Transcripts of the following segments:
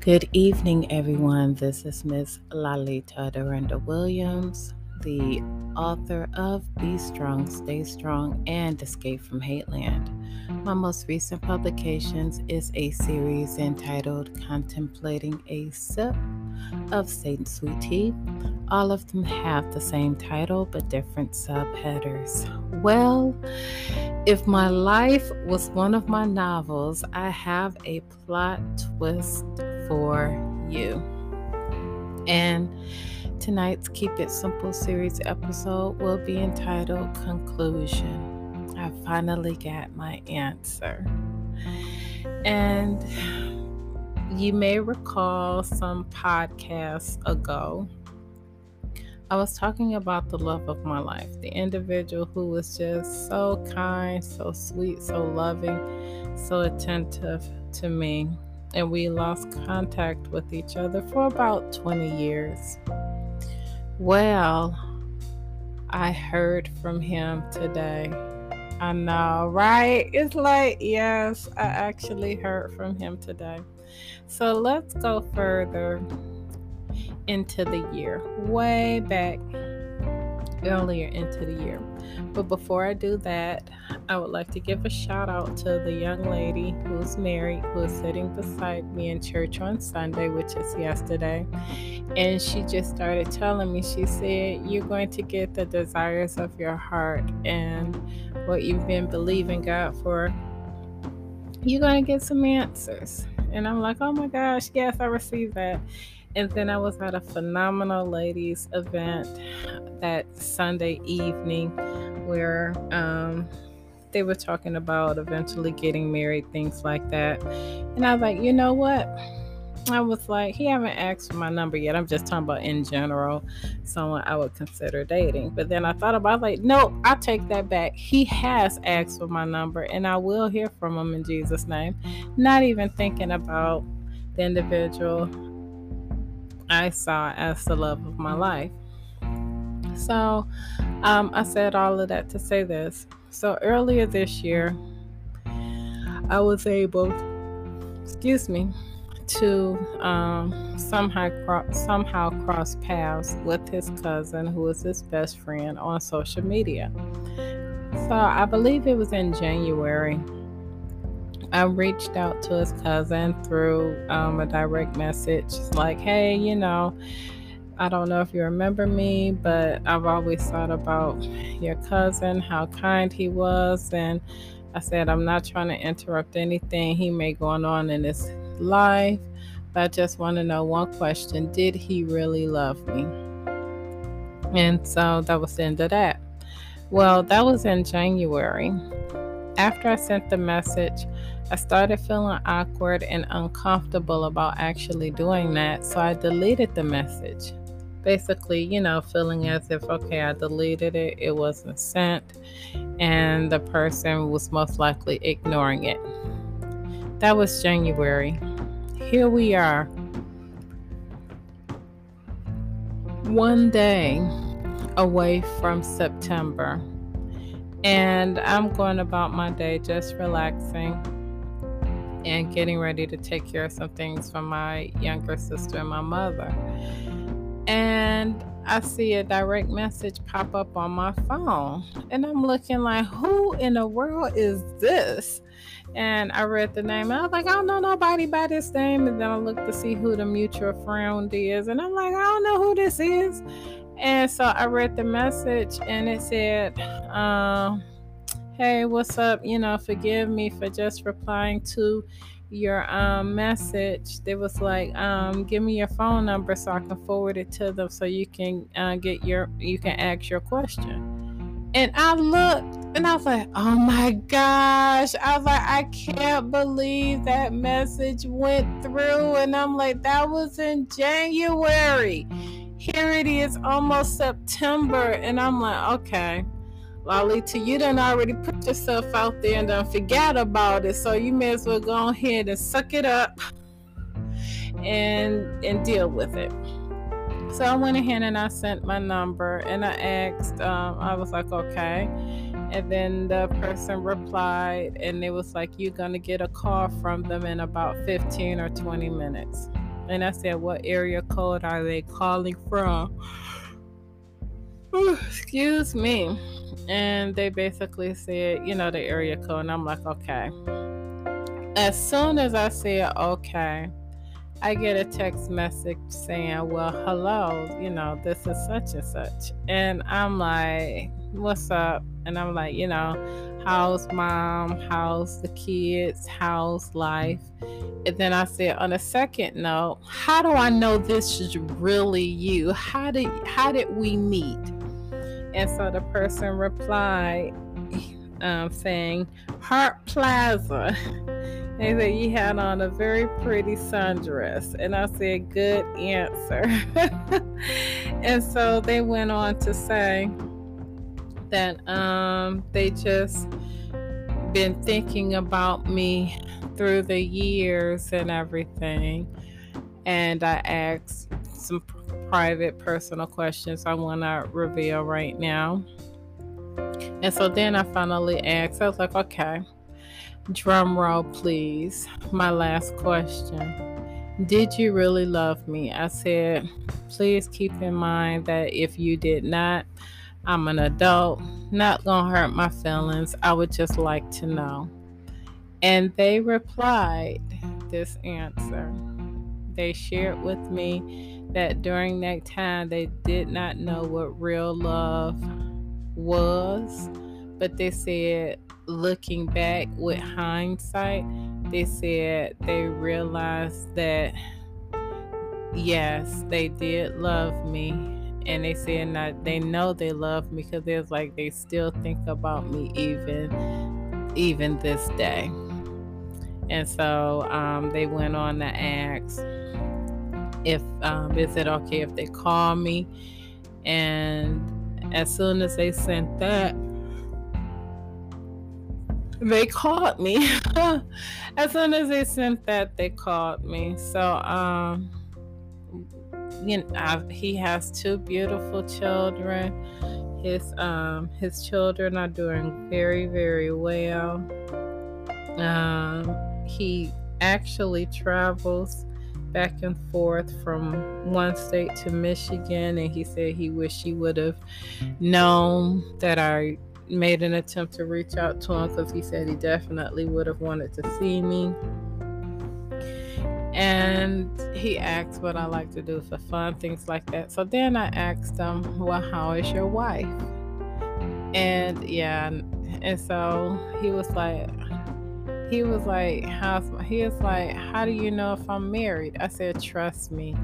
Good evening, everyone. This is Miss Laleta Dorinda Williams, the author of Be Strong, Stay Strong, and Escape from Hateland. My most recent publications is a series entitled Contemplating a Sip of Satan's Sweet Tea. All of them have the same title but different subheaders. Well, if my life was one of my novels, I have a plot twist for you. And tonight's Keep It Simple series episode will be entitled Conclusion. I finally got my answer. And you may recall some podcasts ago I was talking about the love of my life, the individual who was just so kind, so sweet, so loving, so attentive to me. And we lost contact with each other for about 20 years. Well, I heard from him today. I know, right? It's like, yes, I actually heard from him today. So let's go further into the year, way back earlier into the year. But before I do that, I would like to give a shout out to the young lady who's married, who is sitting beside me in church on Sunday, which is yesterday. And she just started telling me, she said, You're going to get the desires of your heart and what you've been believing God for. You're going to get some answers. And I'm like, Oh my gosh, yes, I received that. And then I was at a phenomenal ladies event that Sunday evening where um, they were talking about eventually getting married, things like that. And I was like, you know what? I was like, he haven't asked for my number yet. I'm just talking about in general, someone I would consider dating. But then I thought about like, nope, I take that back. He has asked for my number, and I will hear from him in Jesus' name. Not even thinking about the individual I saw as the love of my life. So um, I said all of that to say this. So earlier this year, I was able, excuse me, to um, somehow cro- somehow cross paths with his cousin, who was his best friend, on social media. So I believe it was in January I reached out to his cousin through um, a direct message, like, hey, you know, I don't know if you remember me, but I've always thought about your cousin, how kind he was. And I said, I'm not trying to interrupt anything he may going on in his life, but I just want to know one question Did he really love me? And so that was the end of that. Well, that was in January. After I sent the message, I started feeling awkward and uncomfortable about actually doing that, so I deleted the message. Basically, you know, feeling as if, okay, I deleted it, it wasn't sent, and the person was most likely ignoring it. That was January. Here we are. One day away from September, and I'm going about my day just relaxing and getting ready to take care of some things for my younger sister and my mother. And I see a direct message pop up on my phone. And I'm looking like, who in the world is this? And I read the name. I was like, I don't know nobody by this name. And then I looked to see who the mutual friend is. And I'm like, I don't know who this is. And so I read the message and it said, uh, hey, what's up? You know, forgive me for just replying to your um, message. They was like, um, give me your phone number so I can forward it to them so you can uh, get your, you can ask your question. And I looked and I was like, oh my gosh. I was like, I can't believe that message went through. And I'm like, that was in January. Here it is, almost September. And I'm like, okay Laleta, you done already put yourself out there and done forget about it. So you may as well go ahead and suck it up and and deal with it. So I went ahead and I sent my number and I asked, um, I was like, okay. And then the person replied and it was like, you're going to get a call from them in about 15 or 20 minutes. And I said, What area code are they calling from? Excuse me. And they basically said, You know, the area code. And I'm like, Okay. As soon as I said, Okay, I get a text message saying, Well, hello, you know, this is such and such. And I'm like, What's up? And I'm like, You know, how's mom? How's the kids? How's life? And then I said, on a second note, how do I know this is really you? How did how did we meet? And so the person replied, um, saying, Hart Plaza. They said you had on a very pretty sundress. And I said, Good answer. and so they went on to say that um, they just been thinking about me through the years and everything. And I asked some private personal questions I want to reveal right now. And so then I finally asked, I was like, okay Drum roll, please. My last question. Did you really love me? I said, please keep in mind that if you did not, I'm an adult, not gonna hurt my feelings. I would just like to know. And they replied this answer. They shared with me that during that time they did not know what real love was, but they said looking back with hindsight, they said they realized that yes, they did love me. And they said that they know they love me because it's like they still think about me even even this day. And so um, they went on to ask if um, is it okay if they call me. And as soon as they sent that, they called me. as soon as they sent that, they called me. So, um, you know, I've, he has two beautiful children. His um his children are doing very very well. Um, he actually travels back and forth from one state to Michigan, and he said he wished he would have known that I made an attempt to reach out to him because he said he definitely would have wanted to see me. And he asked what I like to do for fun, things like that. So then I asked him, Well, how is your wife? And yeah, and so he was like, he was like, how's he was like, how do you know if I'm married? I said, trust me.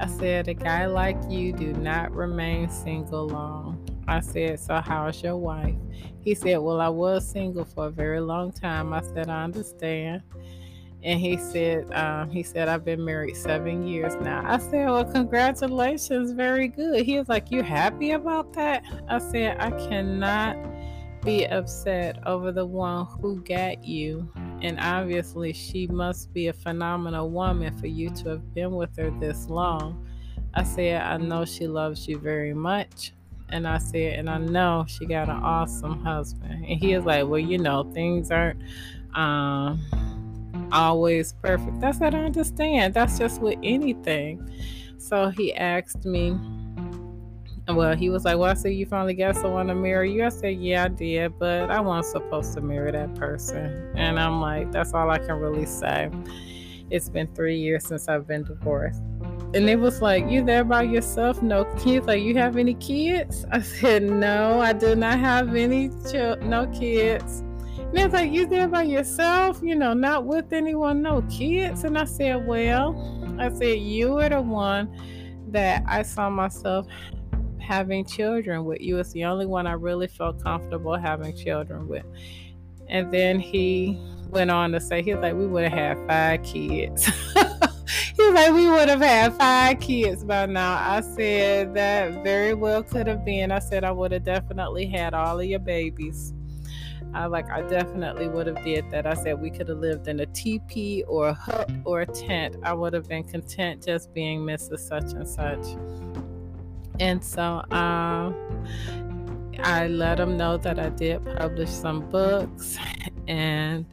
I said, a guy like you do not remain single long. I said, So how's your wife? He said, Well, I was single for a very long time. I said, I understand. And he said, um, he said, I've been married seven years now. I said, Well, congratulations, very good. He was like, You happy about that? I said, I cannot be upset over the one who got you. And obviously, she must be a phenomenal woman for you to have been with her this long. I said, I know she loves you very much. And I said, and I know she got an awesome husband. And he was like, well, you know, things aren't um, always perfect. I said, I understand. That's just with anything. So he asked me, well, he was like, Well, I said, You finally got someone to marry you. I said, Yeah, I did, but I wasn't supposed to marry that person. And I'm like, That's all I can really say. It's been three years since I've been divorced. And it was like, You there by yourself? No kids. Like, you have any kids? I said, No, I do not have any ch- no kids. And it's like, You there by yourself? You know, not with anyone, no kids. And I said, Well, I said, You were the one that I saw myself having children with. You was the only one I really felt comfortable having children with. And then he went on to say, he was like, we would have had five kids. he was like, we would have had five kids by now. I said, that very well could have been. I said, I would have definitely had all of your babies. I like I definitely would have did that. I said we could have lived in a teepee or a hut or a tent. I would have been content just being Mrs. Such and Such. And so um, I let him know that I did publish some books and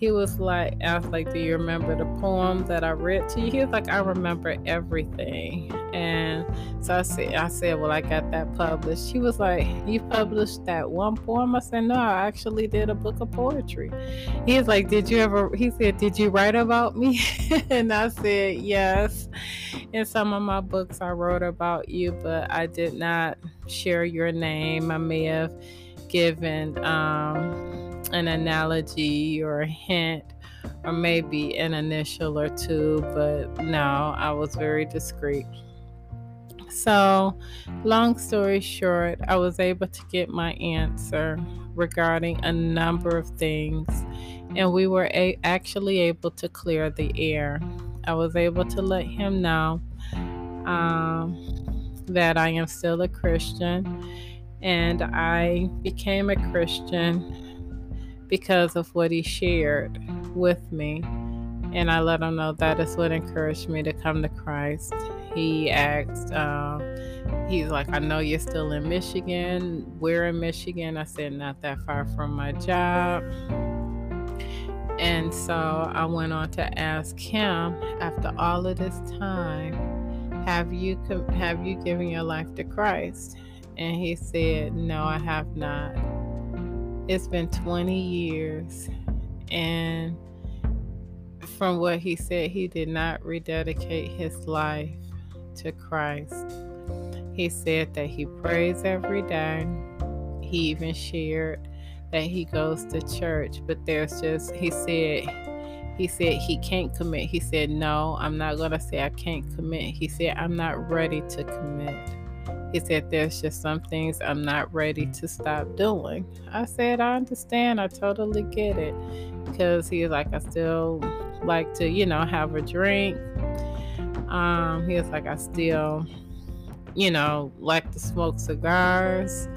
he was like, I was like, Do you remember the poem that I read to you? He was like, I remember everything. And so I said, I said, Well, I got that published. He was like, You published that one poem? I said, No, I actually did a book of poetry. He was like, Did you ever he said, Did you write about me? and I said, Yes. In some of my books I wrote about you, but I did not share your name. I may have given um an analogy or a hint or maybe an initial or two, but no, I was very discreet. So, long story short, I was able to get my answer regarding a number of things, and we were a- actually able to clear the air. I was able to let him know um, that I am still a Christian, and I became a Christian because of what he shared with me. And I let him know that is what encouraged me to come to Christ. He asked, um, he's like, I know you're still in Michigan. We're in Michigan? I said, not that far from my job. And so I went on to ask him, after all of this time, have you have you given your life to Christ? And he said, No, I have not. It's been 20 years, and from what he said, he did not rededicate his life to Christ. He said that he prays every day. He even shared that he goes to church, but there's just, he said, he said he can't commit. He said, No, I'm not going to say I can't commit. He said, I'm not ready to commit. He said, There's just some things I'm not ready to stop doing. I said, I understand. I totally get it. Because he's like, I still like to, you know, have a drink. Um, he was like, I still, you know, like to smoke cigars,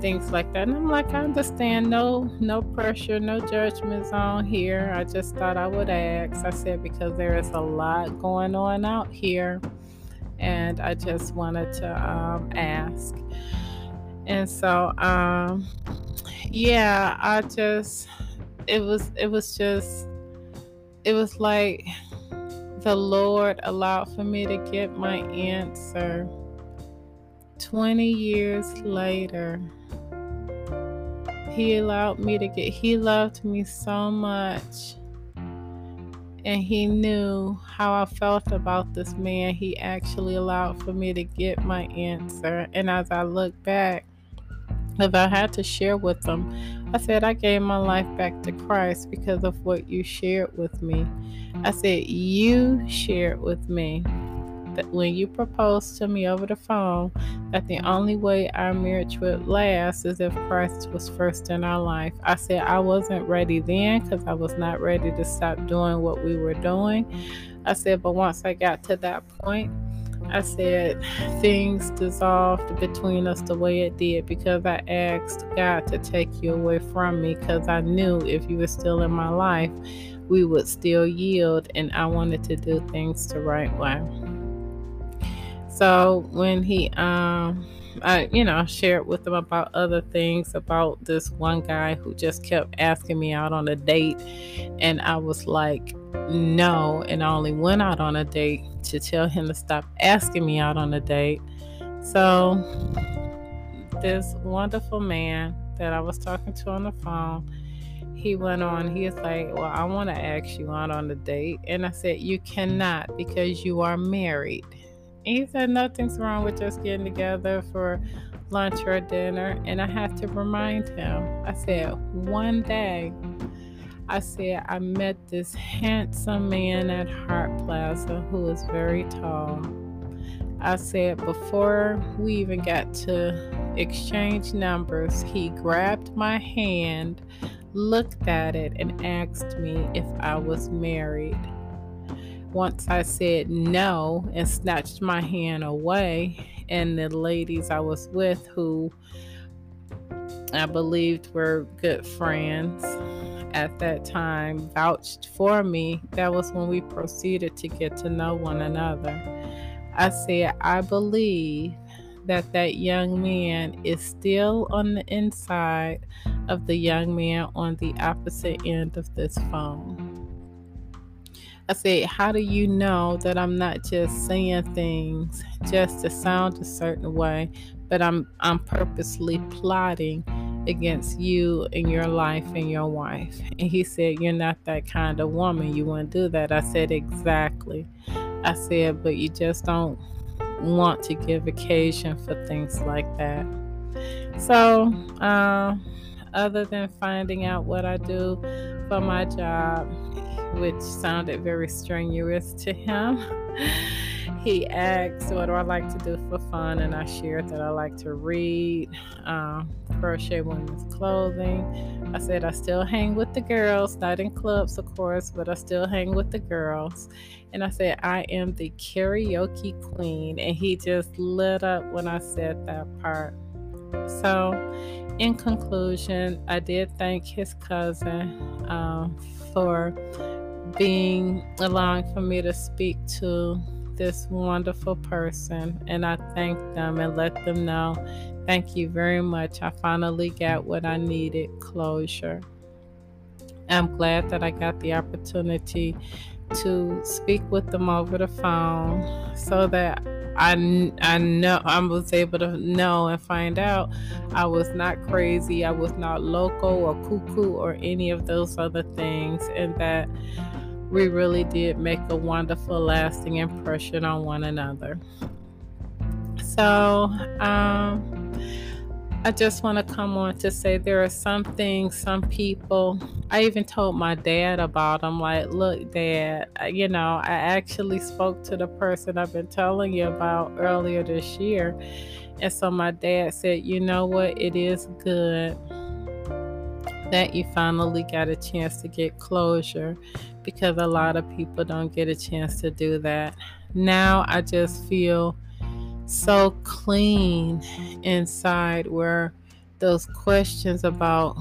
things like that. And I'm like, I understand. No, no pressure, no judgments on here. I just thought I would ask. I said, because there is a lot going on out here and I just wanted to um, ask. And so, um, yeah, I just it was it was just it was like the Lord allowed for me to get my answer 20 years later. He allowed me to get, he loved me so much and he knew how I felt about this man. He actually allowed for me to get my answer. And as I look back, if I had to share with them, I said, I gave my life back to Christ because of what you shared with me. I said, You shared with me that when you proposed to me over the phone that the only way our marriage would last is if Christ was first in our life. I said I wasn't ready then because I was not ready to stop doing what we were doing. I said, but once I got to that point, I said things dissolved between us the way it did because I asked God to take you away from me because I knew if you were still in my life, we would still yield and I wanted to do things the right way. So when he, um, I, you know, shared with him about other things about this one guy who just kept asking me out on a date, and I was like, no, and I only went out on a date to tell him to stop asking me out on a date. So this wonderful man that I was talking to on the phone, he went on, he was like, Well, I want to ask you out on a date. And I said, You cannot because you are married he said nothing's wrong with just getting together for lunch or dinner. And I had to remind him. I said, one day, I said, I met this handsome man at Hart Plaza who was very tall. I said, before we even got to exchange numbers, he grabbed my hand, looked at it, and asked me if I was married once I said no and snatched my hand away, and the ladies I was with, who I believed were good friends at that time, vouched for me, that was when we proceeded to get to know one another. I said, I believe that that young man is still on the inside of the young man on the opposite end of this phone. I said, How do you know that I'm not just saying things just to sound a certain way, but I'm I'm purposely plotting against you and your life and your wife? And he said, You're not that kind of woman. You wouldn't do that. I said, Exactly. I said, but you just don't want to give occasion for things like that. So, uh, other than finding out what I do for my job, which sounded very strenuous to him. he asked, What do I like to do for fun? And I shared that I like to read, um, crochet women's clothing. I said, I still hang with the girls, not in clubs, of course, but I still hang with the girls. And I said, I am the karaoke queen. And he just lit up when I said that part. So, in conclusion, I did thank his cousin um, for being allowing for me to speak to this wonderful person. And I thank them and let them know thank you very much. I finally got what I needed closure. I'm glad that I got the opportunity to speak with them over the phone so that I, I know I was able to know and find out I was not crazy, I was not loco or cuckoo or any of those other things, and that we really did make a wonderful, lasting impression on one another. So, um, I just want to come on to say there are some things, some people. I even told my dad about them. Like, look, dad, you know, I actually spoke to the person I've been telling you about earlier this year. And so my dad said, you know what? It is good that you finally got a chance to get closure because a lot of people don't get a chance to do that. Now I just feel so clean inside where those questions about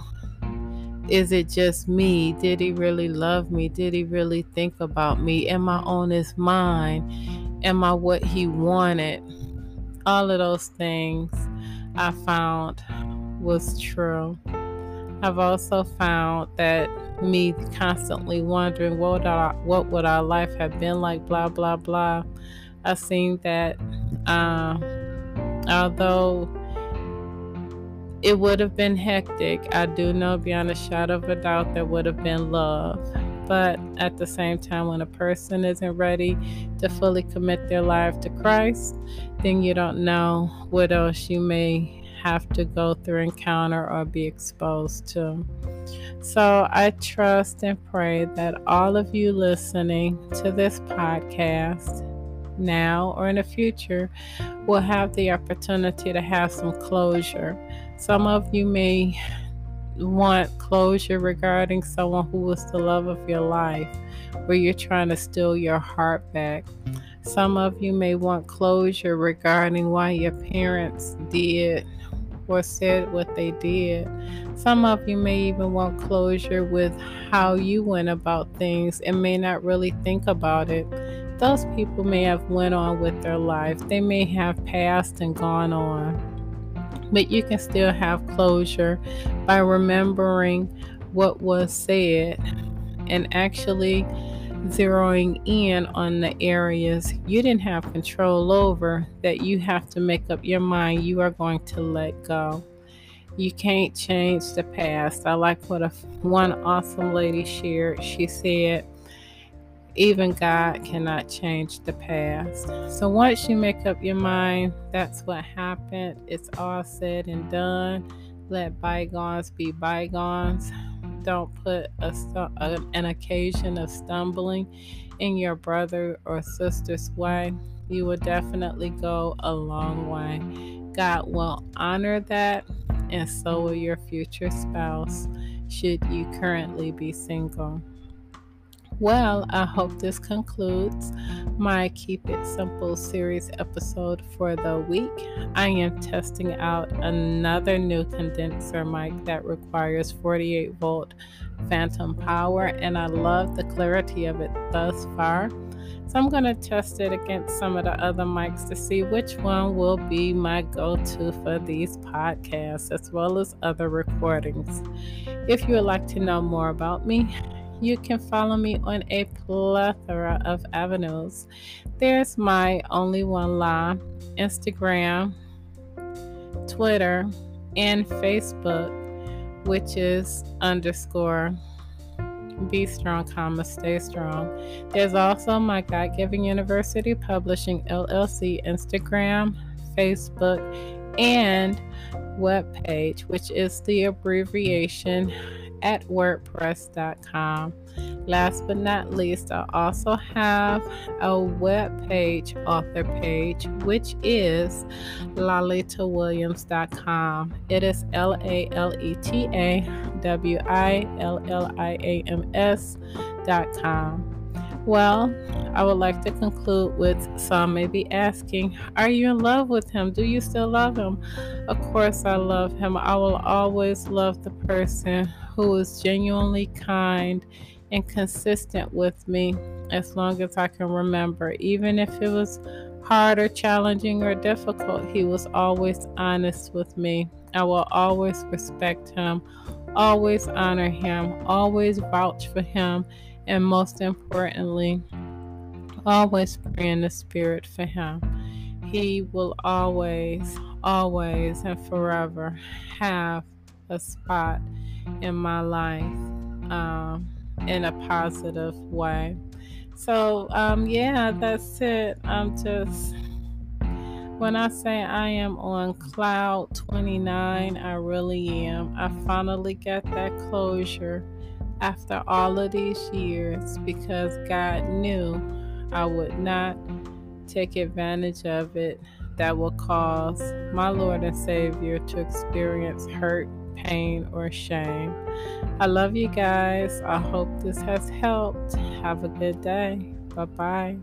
is it just me? Did he really love me? Did he really think about me? Am I on his mind? Am I what he wanted? All of those things I found was true. I've also found that me constantly wondering what our, what would our life have been like, blah blah blah. I've seen that uh, although it would have been hectic, I do know beyond a shadow of a doubt there would have been love. But at the same time, when a person isn't ready to fully commit their life to Christ, then you don't know what else you may have to go through, encounter, or be exposed to. So I trust and pray that all of you listening to this podcast now or in the future will have the opportunity to have some closure. Some of you may want closure regarding someone who was the love of your life, where you're trying to steal your heart back. Some of you may want closure regarding why your parents did or said what they did. Some of you may even want closure with how you went about things and may not really think about it. Those people may have went on with their life. They may have passed and gone on. But you can still have closure by remembering what was said and actually zeroing in on the areas you didn't have control over that you have to make up your mind you are going to let go. You can't change the past. I like what a, one awesome lady shared. She said, even God cannot change the past. So once you make up your mind, that's what happened. It's all said and done. Let bygones be bygones don't put a, an occasion of stumbling in your brother or sister's way, you will definitely go a long way. God will honor that, and so will your future spouse, should you currently be single. Well, I hope this concludes my Keep It Simple series episode for the week. I am testing out another new condenser mic that requires 48 volt phantom power, and I love the clarity of it thus far. So I'm going to test it against some of the other mics to see which one will be my go to for these podcasts as well as other recordings. If you would like to know more about me, you can follow me on a plethora of avenues. There's my Only One Lie, Instagram, Twitter, and Facebook, which is underscore be strong, comma, stay strong. There's also my God Giving University Publishing LLC Instagram, Facebook, and webpage, which is the abbreviation at wordpress.com. Last but not least, I also have a web page, author page, which is laletawilliams.com. It is L A L E T A W I L L I A M S.com. Well, I would like to conclude with some may be asking, Are you in love with him? Do you still love him? Of course, I love him. I will always love the person who is genuinely kind and consistent with me as long as I can remember. Even if it was hard or challenging or difficult, he was always honest with me. I will always respect him, always honor him, always vouch for him, and most importantly, always pray in the spirit for him. He will always, always, and forever have a spot in my life. Um, in a positive way. So, um, yeah, that's it. I'm just, when I say I am on cloud 29, I really am. I finally got that closure after all of these years because God knew I would not take advantage of it that will cause my Lord and Savior to experience hurt pain, or shame. I love you guys. I hope this has helped. Have a good day. Bye bye.